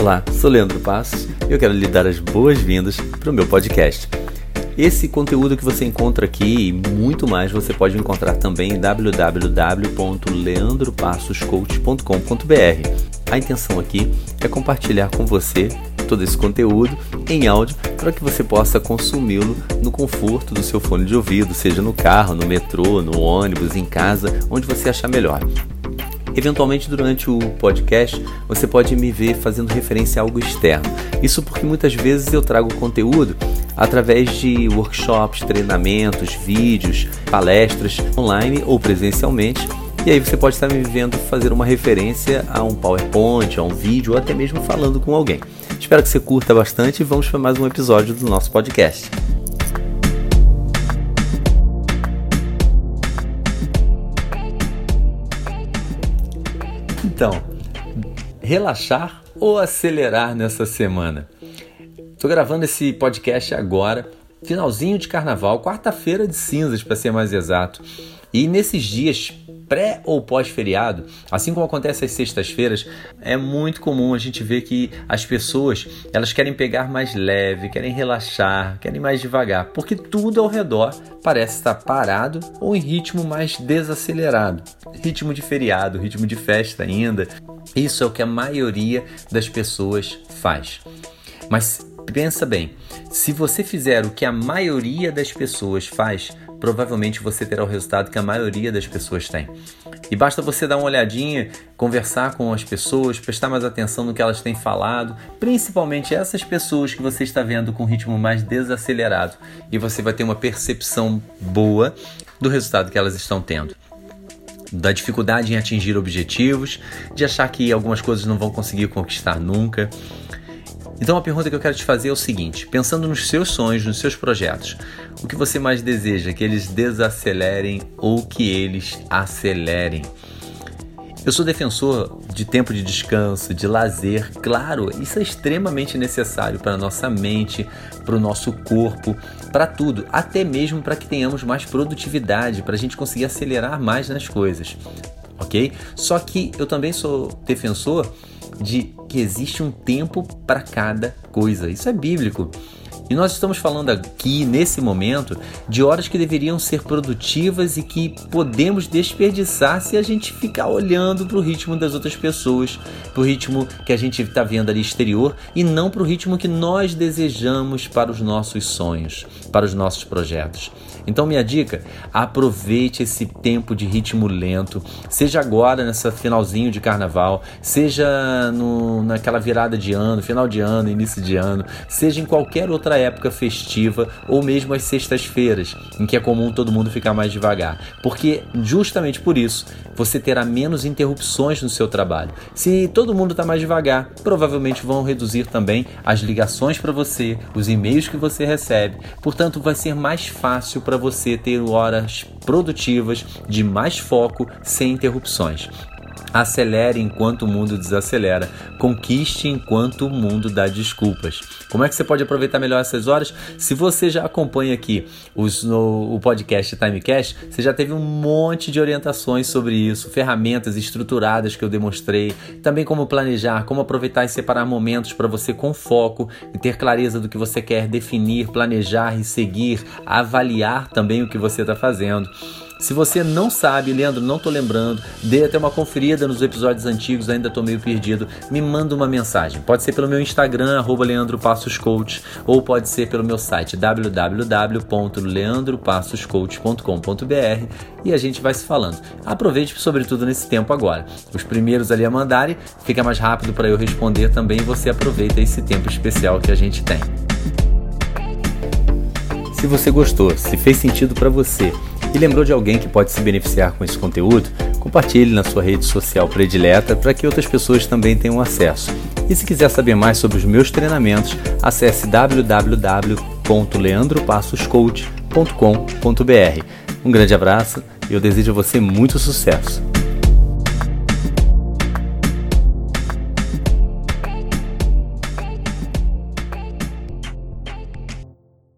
Olá, sou Leandro Passos e eu quero lhe dar as boas-vindas para o meu podcast. Esse conteúdo que você encontra aqui e muito mais você pode encontrar também em www.leandropassoscoach.com.br. A intenção aqui é compartilhar com você todo esse conteúdo em áudio para que você possa consumi-lo no conforto do seu fone de ouvido, seja no carro, no metrô, no ônibus, em casa, onde você achar melhor. Eventualmente, durante o podcast, você pode me ver fazendo referência a algo externo. Isso porque muitas vezes eu trago conteúdo através de workshops, treinamentos, vídeos, palestras online ou presencialmente. E aí você pode estar me vendo fazer uma referência a um PowerPoint, a um vídeo ou até mesmo falando com alguém. Espero que você curta bastante e vamos para mais um episódio do nosso podcast. Então, relaxar ou acelerar nessa semana? Estou gravando esse podcast agora, finalzinho de carnaval, quarta-feira de cinzas para ser mais exato. E nesses dias pré ou pós-feriado, assim como acontece às sextas-feiras, é muito comum a gente ver que as pessoas elas querem pegar mais leve, querem relaxar, querem mais devagar, porque tudo ao redor parece estar parado ou em ritmo mais desacelerado, ritmo de feriado, ritmo de festa ainda. Isso é o que a maioria das pessoas faz. Mas pensa bem, se você fizer o que a maioria das pessoas faz, provavelmente você terá o resultado que a maioria das pessoas tem. E basta você dar uma olhadinha, conversar com as pessoas, prestar mais atenção no que elas têm falado, principalmente essas pessoas que você está vendo com um ritmo mais desacelerado, e você vai ter uma percepção boa do resultado que elas estão tendo da dificuldade em atingir objetivos, de achar que algumas coisas não vão conseguir conquistar nunca. Então a pergunta que eu quero te fazer é o seguinte: pensando nos seus sonhos, nos seus projetos, o que você mais deseja? Que eles desacelerem ou que eles acelerem? Eu sou defensor de tempo de descanso, de lazer, claro, isso é extremamente necessário para a nossa mente, para o nosso corpo, para tudo, até mesmo para que tenhamos mais produtividade, para a gente conseguir acelerar mais nas coisas, ok? Só que eu também sou defensor de que existe um tempo para cada coisa, isso é bíblico. E nós estamos falando aqui, nesse momento, de horas que deveriam ser produtivas e que podemos desperdiçar se a gente ficar olhando para o ritmo das outras pessoas, para o ritmo que a gente está vendo ali exterior e não para o ritmo que nós desejamos para os nossos sonhos, para os nossos projetos. Então, minha dica: aproveite esse tempo de ritmo lento, seja agora nessa finalzinho de carnaval, seja no, naquela virada de ano, final de ano, início de ano, seja em qualquer outra época festiva ou mesmo às sextas-feiras, em que é comum todo mundo ficar mais devagar. Porque justamente por isso você terá menos interrupções no seu trabalho. Se todo mundo está mais devagar, provavelmente vão reduzir também as ligações para você, os e-mails que você recebe. Portanto, vai ser mais fácil para você ter horas produtivas de mais foco sem interrupções. Acelere enquanto o mundo desacelera. Conquiste enquanto o mundo dá desculpas. Como é que você pode aproveitar melhor essas horas? Se você já acompanha aqui os, no, o podcast Timecast, você já teve um monte de orientações sobre isso, ferramentas estruturadas que eu demonstrei, também como planejar, como aproveitar e separar momentos para você com foco e ter clareza do que você quer definir, planejar e seguir, avaliar também o que você está fazendo. Se você não sabe, Leandro, não tô lembrando, dê até uma conferida nos episódios antigos, ainda tô meio perdido, me manda uma mensagem. Pode ser pelo meu Instagram, arroba Leandro Passos Coach, ou pode ser pelo meu site www.leandropassoscoach.com.br e a gente vai se falando. Aproveite sobretudo nesse tempo agora. Os primeiros ali a mandarem, fica mais rápido para eu responder também e você aproveita esse tempo especial que a gente tem. Se você gostou, se fez sentido para você, e lembrou de alguém que pode se beneficiar com esse conteúdo, compartilhe na sua rede social predileta para que outras pessoas também tenham acesso. E se quiser saber mais sobre os meus treinamentos, acesse www.leandropassoscoach.com.br. Um grande abraço e eu desejo a você muito sucesso.